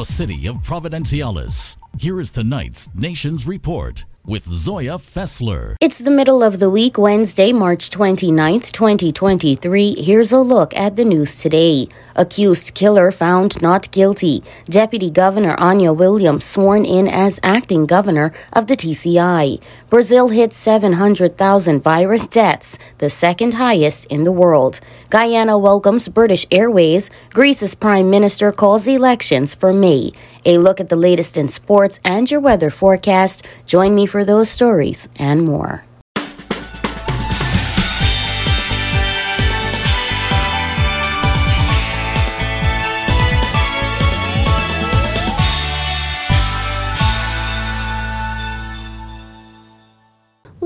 the city of Providenciales, here is tonight's Nations Report with Zoya Fessler. It's the middle of the week, Wednesday, March 29th, 2023. Here's a look at the news today. Accused killer found not guilty. Deputy Governor Anya Williams sworn in as acting governor of the TCI. Brazil hit 700,000 virus deaths, the second highest in the world. Guyana welcomes British Airways. Greece's prime minister calls elections for May. A look at the latest in sports and your weather forecast. Join me for those stories and more.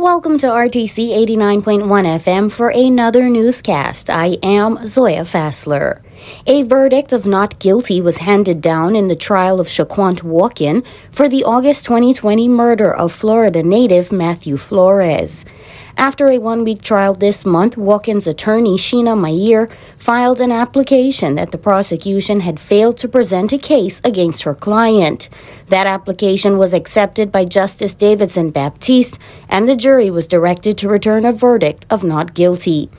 Welcome to RTC 89.1 FM for another newscast. I am Zoya Fassler. A verdict of not guilty was handed down in the trial of Shaquant Walkin for the August 2020 murder of Florida native Matthew Flores. After a one week trial this month, Walken's attorney, Sheena Mayer, filed an application that the prosecution had failed to present a case against her client. That application was accepted by Justice Davidson Baptiste, and the jury was directed to return a verdict of not guilty.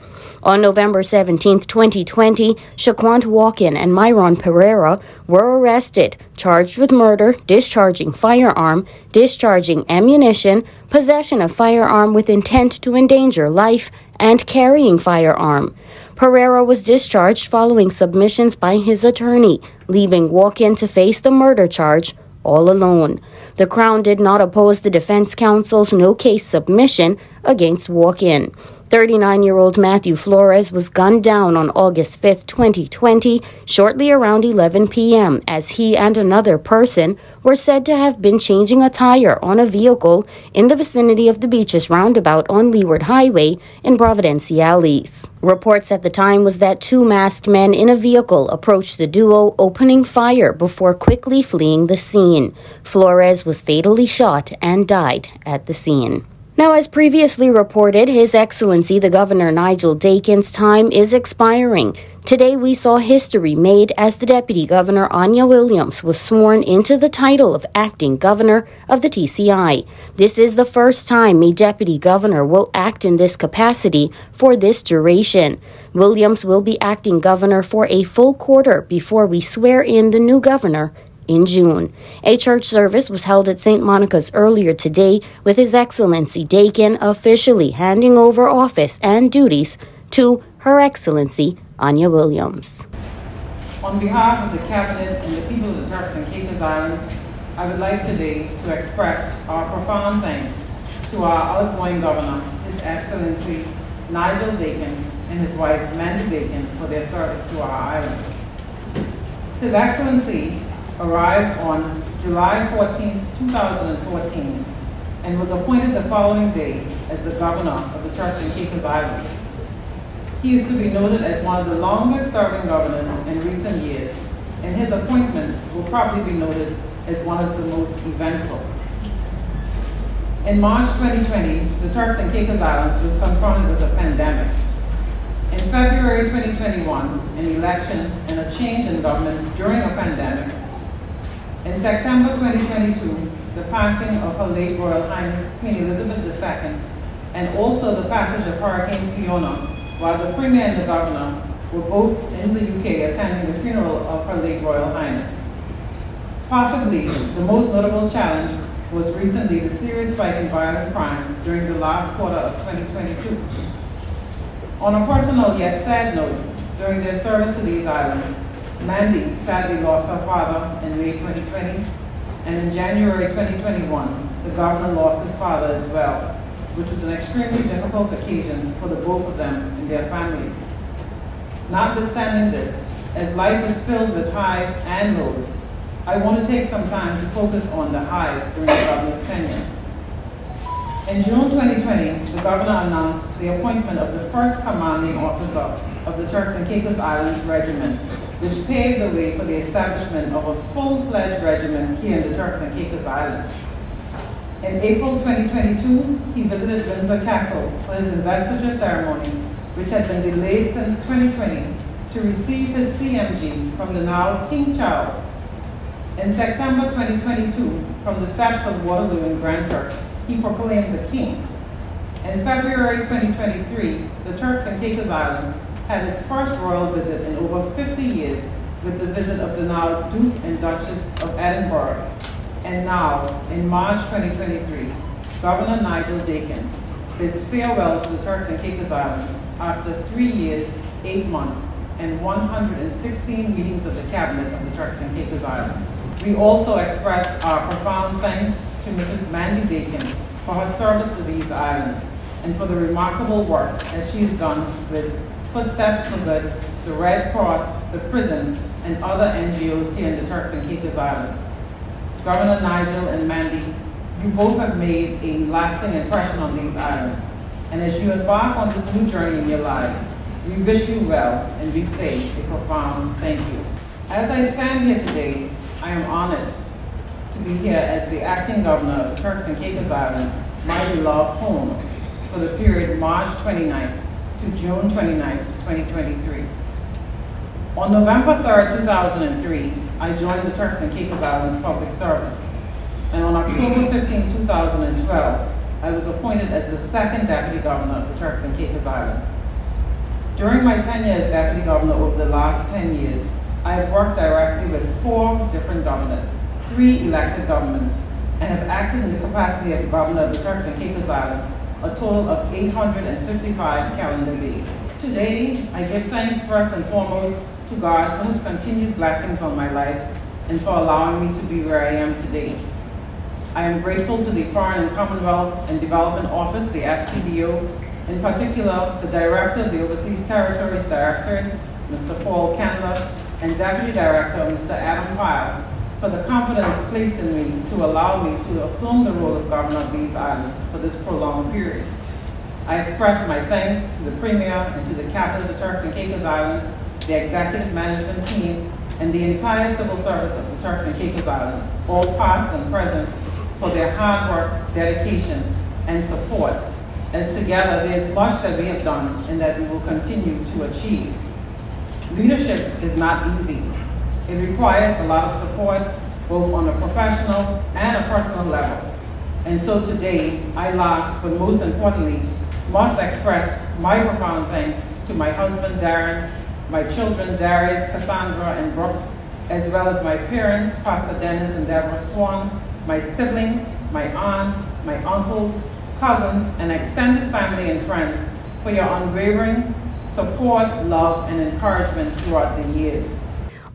On November 17, 2020, Shaquant Walken and Myron Pereira were arrested, charged with murder, discharging firearm, discharging ammunition, possession of firearm with intent to endanger life, and carrying firearm. Pereira was discharged following submissions by his attorney, leaving Walken to face the murder charge all alone. The Crown did not oppose the defense counsel's no case submission against Walken. 39 year old Matthew Flores was gunned down on August 5, 2020, shortly around 11 p.m., as he and another person were said to have been changing a tire on a vehicle in the vicinity of the Beaches roundabout on Leeward Highway in Providenciales. Reports at the time was that two masked men in a vehicle approached the duo, opening fire before quickly fleeing the scene. Flores was fatally shot and died at the scene. Now, as previously reported, His Excellency the Governor Nigel Dakin's time is expiring. Today, we saw history made as the Deputy Governor Anya Williams was sworn into the title of Acting Governor of the TCI. This is the first time a Deputy Governor will act in this capacity for this duration. Williams will be acting governor for a full quarter before we swear in the new governor in June. A church service was held at St. Monica's earlier today with His Excellency Dakin officially handing over office and duties to Her Excellency Anya Williams. On behalf of the Cabinet and the people of the Turks and Caicos Islands, I would like today to express our profound thanks to our outgoing Governor, His Excellency Nigel Dakin, and his wife Mandy Dakin for their service to our islands. His Excellency arrived on July 14, 2014, and was appointed the following day as the governor of the Turks and Caicos Islands. He is to be noted as one of the longest serving governors in recent years, and his appointment will probably be noted as one of the most eventful. In March 2020, the Turks and Caicos Islands was confronted with a pandemic. In February 2021, an election and a change in government during a pandemic in September 2022, the passing of Her late Royal Highness Queen Elizabeth II, and also the passage of Hurricane Fiona, while the Premier and the Governor were both in the UK attending the funeral of Her late Royal Highness. Possibly the most notable challenge was recently the serious spike in violent crime during the last quarter of 2022. On a personal yet sad note, during their service to these islands, Mandy sadly lost her father in May 2020, and in January 2021, the governor lost his father as well, which was an extremely difficult occasion for the both of them and their families. Notwithstanding this, as life is filled with highs and lows, I want to take some time to focus on the highs during the governor's tenure. In June 2020, the governor announced the appointment of the first commanding officer of the Turks and Caicos Islands Regiment which paved the way for the establishment of a full-fledged regiment here in the Turks and Caicos Islands. In April 2022, he visited Windsor Castle for his investiture ceremony, which had been delayed since 2020, to receive his CMG from the now King Charles. In September 2022, from the steps of Waterloo in Grand Turk, he proclaimed the king. In February 2023, the Turks and Caicos Islands had its first royal visit in over 50 years with the visit of the now Duke and Duchess of Edinburgh. And now, in March 2023, Governor Nigel Dakin bids farewell to the Turks and Caicos Islands after three years, eight months, and 116 meetings of the Cabinet of the Turks and Caicos Islands. We also express our profound thanks to Mrs. Mandy Dakin for her service to these islands and for the remarkable work that she has done with Footsteps for the Red Cross, the prison, and other NGOs here in the Turks and Caicos Islands. Governor Nigel and Mandy, you both have made a lasting impression on these islands. And as you embark on this new journey in your lives, we wish you well and we say a profound thank you. As I stand here today, I am honored to be here as the acting governor of the Turks and Caicos Islands, my beloved home, for the period March 29th to June 29, 2023. On November 3rd, 2003, I joined the Turks and Caicos Islands Public Service. And on October 15, 2012, I was appointed as the second Deputy Governor of the Turks and Caicos Islands. During my tenure as Deputy Governor over the last 10 years, I have worked directly with four different governors, three elected governments, and have acted in the capacity of Governor of the Turks and Caicos Islands a total of 855 calendar days. Today, I give thanks first and foremost to God for his continued blessings on my life and for allowing me to be where I am today. I am grateful to the Foreign and Commonwealth and Development Office, the FCDO, in particular, the Director of the Overseas Territories Directorate, Mr. Paul Candler, and Deputy Director, Mr. Adam Pyle, for the confidence placed in me to allow me to assume the role of governor of these islands for this prolonged period. I express my thanks to the Premier and to the Cabinet of the Turks and Caicos Islands, the executive management team, and the entire civil service of the Turks and Caicos Islands, all past and present, for their hard work, dedication, and support, as together there is much that we have done and that we will continue to achieve. Leadership is not easy. It requires a lot of support, both on a professional and a personal level. And so today, I last, but most importantly, must express my profound thanks to my husband, Darren, my children, Darius, Cassandra, and Brooke, as well as my parents, Pastor Dennis and Deborah Swan, my siblings, my aunts, my uncles, cousins, and extended family and friends for your unwavering support, love, and encouragement throughout the years.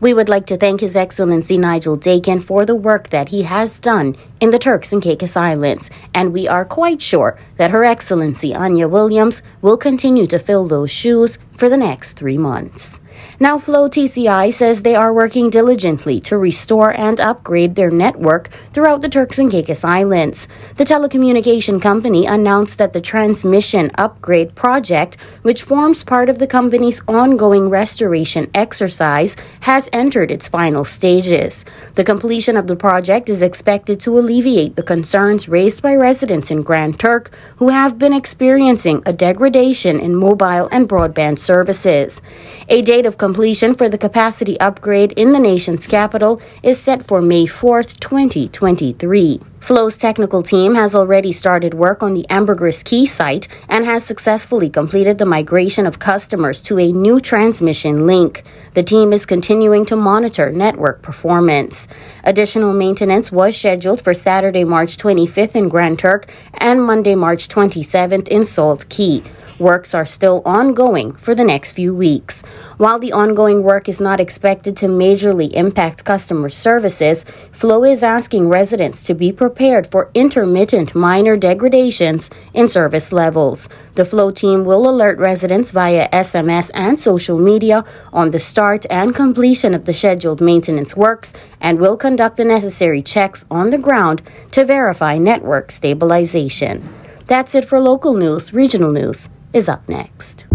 We would like to thank His Excellency Nigel Dakin for the work that he has done in the Turks and Caicos Islands, and we are quite sure that Her Excellency Anya Williams will continue to fill those shoes for the next three months. Now, Flow TCI says they are working diligently to restore and upgrade their network throughout the Turks and Caicos Islands. The telecommunication company announced that the transmission upgrade project, which forms part of the company's ongoing restoration exercise, has entered its final stages. The completion of the project is expected to alleviate the concerns raised by residents in Grand Turk who have been experiencing a degradation in mobile and broadband services. A date of completion for the capacity upgrade in the nation's capital is set for May 4th, 2023. Flow's technical team has already started work on the Ambergris Cay site and has successfully completed the migration of customers to a new transmission link. The team is continuing to monitor network performance. Additional maintenance was scheduled for Saturday, March 25th in Grand Turk and Monday, March 27th in Salt Cay. Works are still ongoing for the next few weeks. While the ongoing work is not expected to majorly impact customer services, Flow is asking residents to be prepared for intermittent minor degradations in service levels. The Flow team will alert residents via SMS and social media on the start and completion of the scheduled maintenance works and will conduct the necessary checks on the ground to verify network stabilization. That's it for local news, regional news is up next.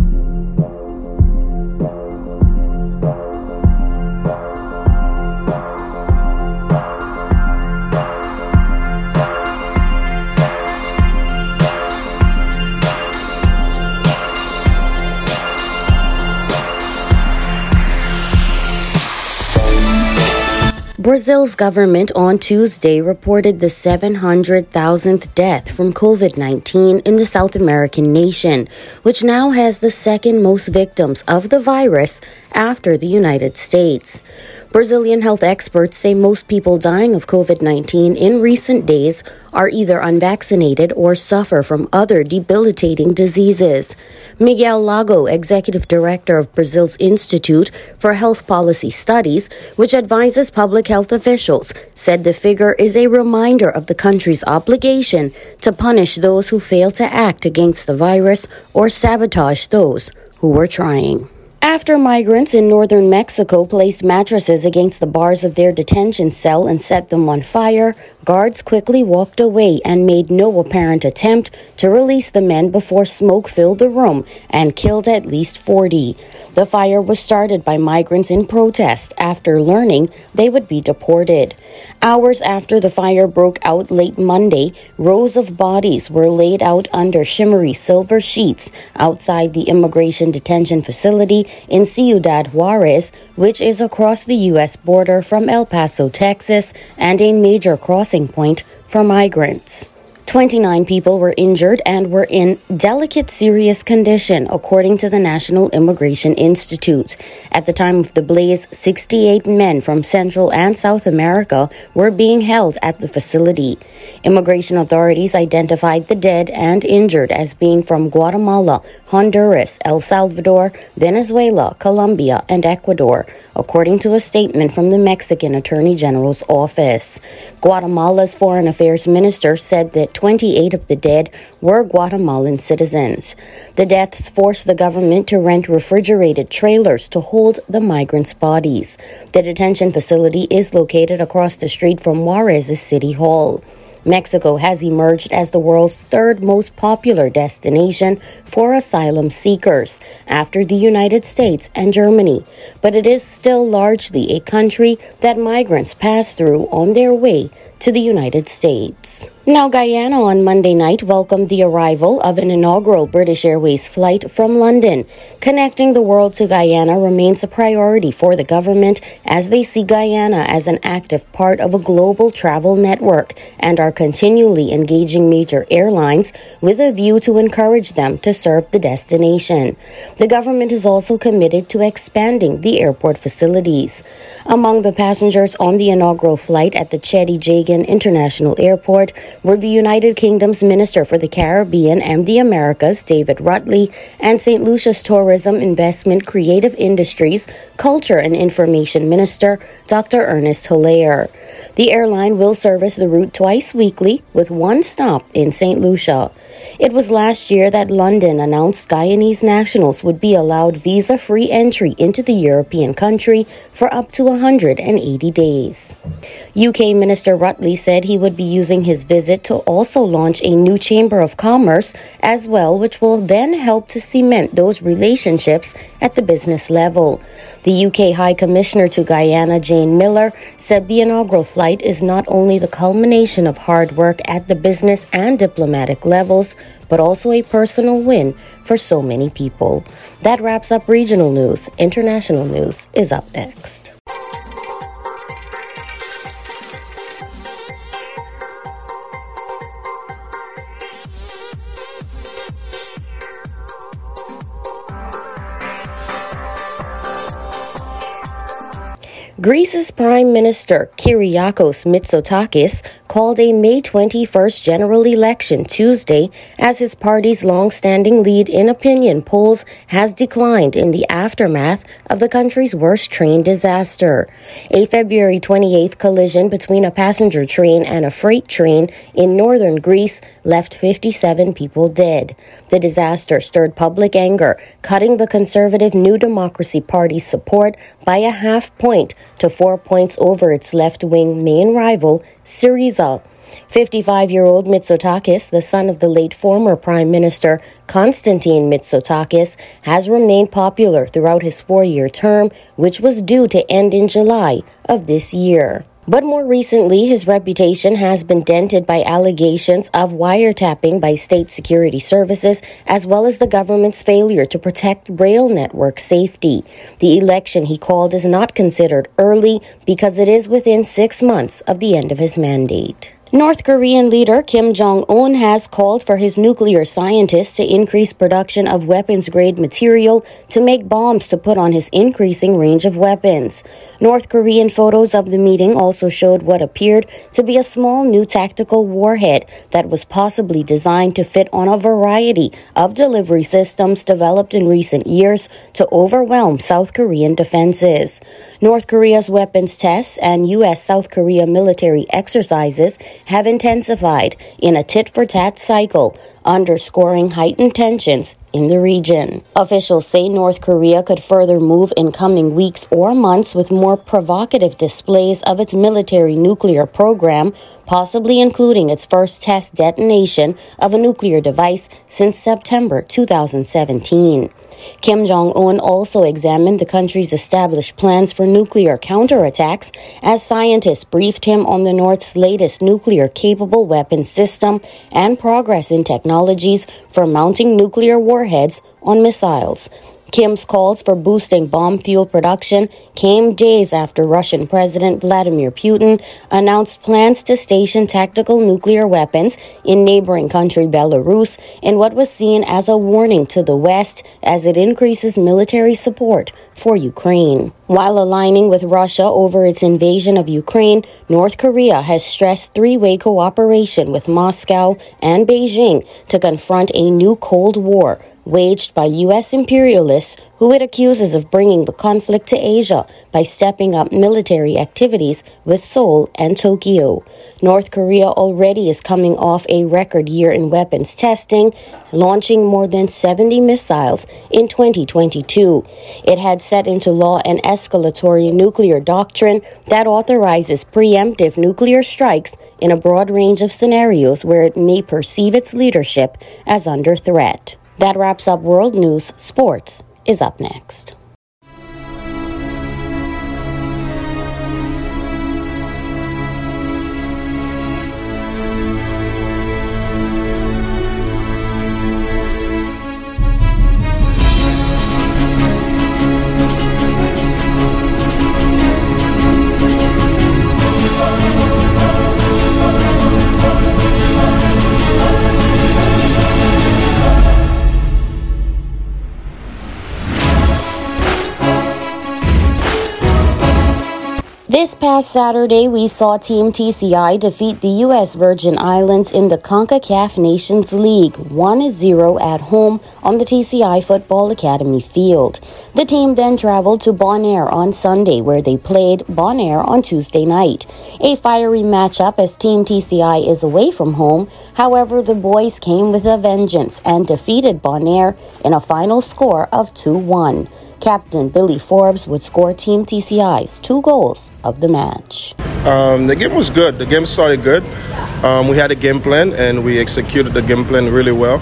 Brazil's government on Tuesday reported the 700,000th death from COVID 19 in the South American nation, which now has the second most victims of the virus after the United States. Brazilian health experts say most people dying of COVID 19 in recent days are either unvaccinated or suffer from other debilitating diseases. Miguel Lago, executive director of Brazil's Institute for Health Policy Studies, which advises public health officials, said the figure is a reminder of the country's obligation to punish those who fail to act against the virus or sabotage those who were trying. After migrants in northern Mexico placed mattresses against the bars of their detention cell and set them on fire, guards quickly walked away and made no apparent attempt to release the men before smoke filled the room and killed at least 40. The fire was started by migrants in protest after learning they would be deported. Hours after the fire broke out late Monday, rows of bodies were laid out under shimmery silver sheets outside the immigration detention facility in Ciudad Juarez, which is across the U.S. border from El Paso, Texas, and a major crossing point for migrants. 29 people were injured and were in delicate, serious condition, according to the National Immigration Institute. At the time of the blaze, 68 men from Central and South America were being held at the facility. Immigration authorities identified the dead and injured as being from Guatemala, Honduras, El Salvador, Venezuela, Colombia, and Ecuador, according to a statement from the Mexican Attorney General's office. Guatemala's Foreign Affairs Minister said that 28 of the dead were Guatemalan citizens. The deaths forced the government to rent refrigerated trailers to hold the migrants' bodies. The detention facility is located across the street from Juarez's City Hall. Mexico has emerged as the world's third most popular destination for asylum seekers after the United States and Germany, but it is still largely a country that migrants pass through on their way to the United States. Now, Guyana on Monday night welcomed the arrival of an inaugural British Airways flight from London. Connecting the world to Guyana remains a priority for the government as they see Guyana as an active part of a global travel network and are continually engaging major airlines with a view to encourage them to serve the destination. The government is also committed to expanding the airport facilities. Among the passengers on the inaugural flight at the Cheddi Jagan International Airport, were the United Kingdom's Minister for the Caribbean and the Americas, David Rutley, and St. Lucia's Tourism Investment Creative Industries Culture and Information Minister, Dr. Ernest Hilaire. The airline will service the route twice weekly with one stop in St. Lucia. It was last year that London announced Guyanese nationals would be allowed visa free entry into the European country for up to 180 days. UK Minister Rutley said he would be using his visit to also launch a new Chamber of Commerce as well, which will then help to cement those relationships at the business level. The UK High Commissioner to Guyana, Jane Miller, said the inaugural flight is not only the culmination of hard work at the business and diplomatic levels, but also a personal win for so many people. That wraps up regional news. International news is up next. Greece's Prime Minister Kyriakos Mitsotakis called a May 21st general election Tuesday as his party's long-standing lead in opinion polls has declined in the aftermath of the country's worst train disaster. A February 28th collision between a passenger train and a freight train in northern Greece left 57 people dead. The disaster stirred public anger, cutting the conservative New Democracy Party's support by a half point to four points over its left wing main rival, Syriza. 55 year old Mitsotakis, the son of the late former Prime Minister Konstantin Mitsotakis, has remained popular throughout his four year term, which was due to end in July of this year. But more recently, his reputation has been dented by allegations of wiretapping by state security services, as well as the government's failure to protect rail network safety. The election he called is not considered early because it is within six months of the end of his mandate. North Korean leader Kim Jong un has called for his nuclear scientists to increase production of weapons grade material to make bombs to put on his increasing range of weapons. North Korean photos of the meeting also showed what appeared to be a small new tactical warhead that was possibly designed to fit on a variety of delivery systems developed in recent years to overwhelm South Korean defenses. North Korea's weapons tests and U.S. South Korea military exercises have intensified in a tit for tat cycle, underscoring heightened tensions in the region. Officials say North Korea could further move in coming weeks or months with more provocative displays of its military nuclear program, possibly including its first test detonation of a nuclear device since September 2017. Kim Jong un also examined the country's established plans for nuclear counterattacks as scientists briefed him on the North's latest nuclear capable weapons system and progress in technologies for mounting nuclear warheads on missiles. Kim's calls for boosting bomb fuel production came days after Russian President Vladimir Putin announced plans to station tactical nuclear weapons in neighboring country Belarus in what was seen as a warning to the West as it increases military support for Ukraine. While aligning with Russia over its invasion of Ukraine, North Korea has stressed three way cooperation with Moscow and Beijing to confront a new Cold War waged by U.S. imperialists who it accuses of bringing the conflict to Asia by stepping up military activities with Seoul and Tokyo. North Korea already is coming off a record year in weapons testing, launching more than 70 missiles in 2022. It had set into law an escalatory nuclear doctrine that authorizes preemptive nuclear strikes in a broad range of scenarios where it may perceive its leadership as under threat. That wraps up World News. Sports is up next. Past Saturday, we saw Team TCI defeat the U.S. Virgin Islands in the CONCACAF Nations League 1 0 at home on the TCI Football Academy field. The team then traveled to Bonaire on Sunday, where they played Bonaire on Tuesday night. A fiery matchup as Team TCI is away from home. However, the boys came with a vengeance and defeated Bonaire in a final score of 2 1. Captain Billy Forbes would score Team TCI's two goals of the match. Um, the game was good. The game started good. Um, we had a game plan and we executed the game plan really well.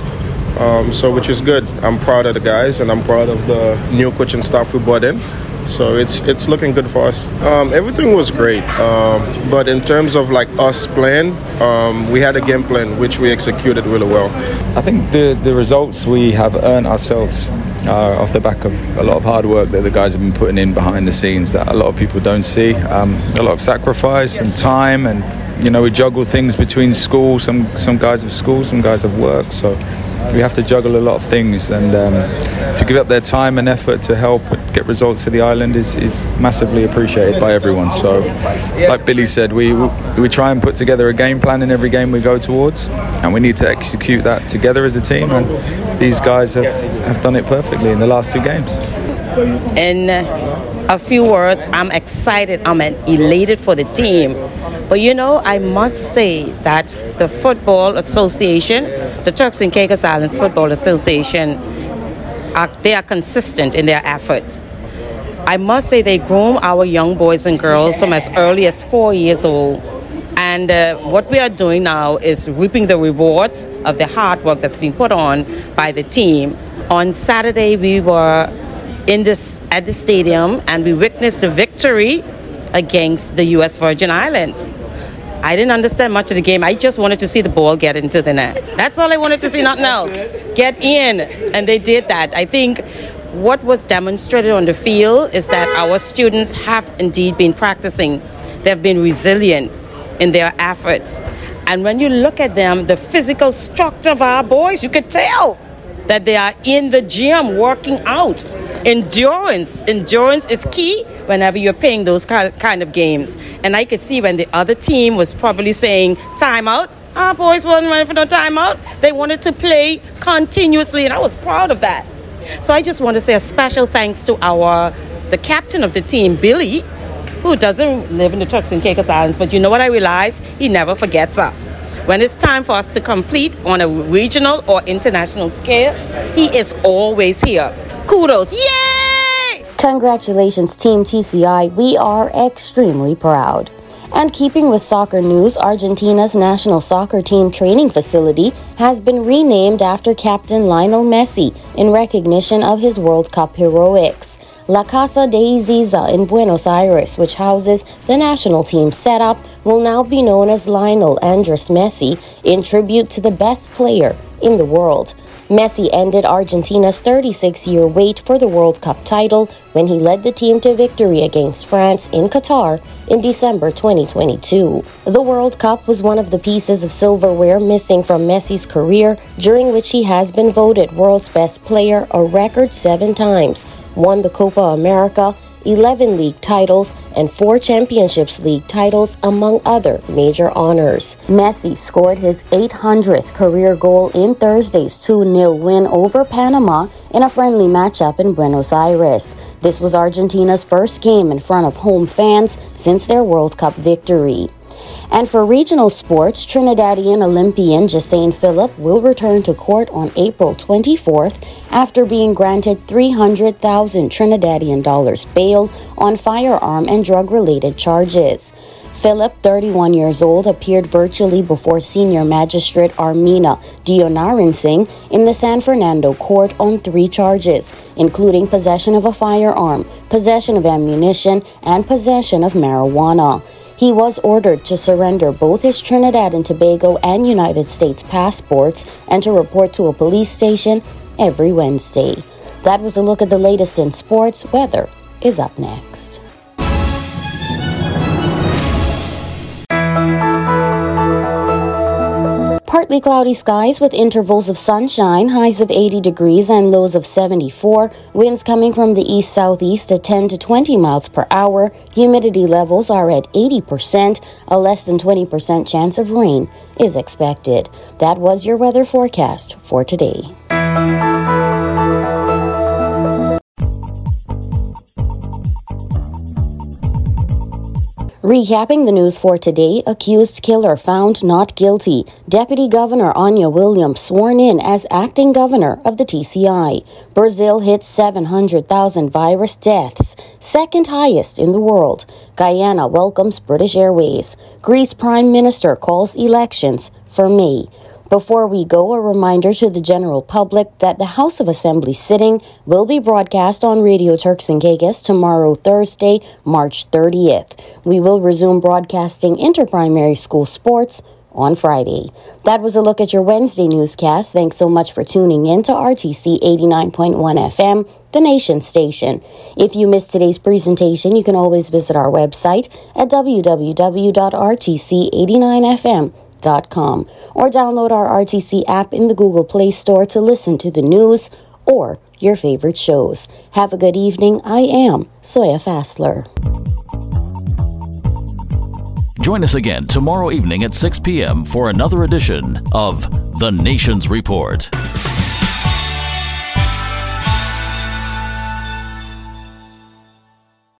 Um, so, which is good. I'm proud of the guys and I'm proud of the new coaching staff we brought in. So it's it's looking good for us. Um, everything was great, um, but in terms of like us playing, um, we had a game plan which we executed really well. I think the the results we have earned ourselves off the back of a lot of hard work that the guys have been putting in behind the scenes that a lot of people don't see. Um, a lot of sacrifice and time, and you know we juggle things between school. Some some guys have school, some guys have work, so we have to juggle a lot of things and um, to give up their time and effort to help get results for the island is, is massively appreciated by everyone. So like billy said we we try and put together a game plan in every game we go towards and we need to execute that together as a team and these guys have, have done it perfectly in the last two games. In a few words i'm excited. I'm elated for the team but you know, I must say that the Football Association, the Turks and Caicos Islands Football Association, are, they are consistent in their efforts. I must say they groom our young boys and girls from as early as four years old. And uh, what we are doing now is reaping the rewards of the hard work that's been put on by the team. On Saturday, we were in this at the stadium and we witnessed the victory against the U.S. Virgin Islands. I didn't understand much of the game. I just wanted to see the ball get into the net. That's all I wanted to see, nothing else. Get in. And they did that. I think what was demonstrated on the field is that our students have indeed been practicing. They've been resilient in their efforts. And when you look at them, the physical structure of our boys, you could tell that they are in the gym working out. Endurance. Endurance is key whenever you're playing those kind of games. And I could see when the other team was probably saying, timeout, our boys weren't running for no timeout. They wanted to play continuously, and I was proud of that. So I just want to say a special thanks to our the captain of the team, Billy, who doesn't live in the Turks and Caicos Islands, but you know what I realize? He never forgets us. When it's time for us to compete on a regional or international scale, he is always here. Kudos. Yay! Congratulations, Team TCI. We are extremely proud. And keeping with soccer news, Argentina's national soccer team training facility has been renamed after Captain Lionel Messi in recognition of his World Cup heroics. La Casa de Ezeiza in Buenos Aires, which houses the national team setup, will now be known as Lionel Andres Messi in tribute to the best player in the world. Messi ended Argentina's 36 year wait for the World Cup title when he led the team to victory against France in Qatar in December 2022. The World Cup was one of the pieces of silverware missing from Messi's career, during which he has been voted world's best player a record seven times won the Copa America, 11 league titles, and 4 Championships League titles, among other major honors. Messi scored his 800th career goal in Thursday's 2 0 win over Panama in a friendly matchup in Buenos Aires. This was Argentina's first game in front of home fans since their World Cup victory. And for regional sports, Trinidadian Olympian Jasane Philip will return to court on April 24th after being granted 300,000 Trinidadian dollars bail on firearm and drug related charges. Philip, 31 years old, appeared virtually before senior magistrate Armina Dionarinsing in the San Fernando court on three charges, including possession of a firearm, possession of ammunition, and possession of marijuana. He was ordered to surrender both his Trinidad and Tobago and United States passports and to report to a police station every Wednesday. That was a look at the latest in sports. Weather is up next. Partly cloudy skies with intervals of sunshine, highs of 80 degrees and lows of 74. Winds coming from the east southeast at 10 to 20 miles per hour. Humidity levels are at 80%. A less than 20% chance of rain is expected. That was your weather forecast for today. Recapping the news for today, accused killer found not guilty. Deputy Governor Anya Williams sworn in as acting governor of the TCI. Brazil hits 700,000 virus deaths, second highest in the world. Guyana welcomes British Airways. Greece Prime Minister calls elections for May. Before we go, a reminder to the general public that the House of Assembly sitting will be broadcast on Radio Turks and Caicos tomorrow, Thursday, March 30th. We will resume broadcasting interprimary school sports on Friday. That was a look at your Wednesday newscast. Thanks so much for tuning in to RTC 89.1 FM, the nation station. If you missed today's presentation, you can always visit our website at www.rtc89fm.com or download our RTC app in the Google Play Store to listen to the news or your favorite shows. Have a good evening. I am Zoya Fassler. Join us again tomorrow evening at 6 p.m. for another edition of The Nation's Report.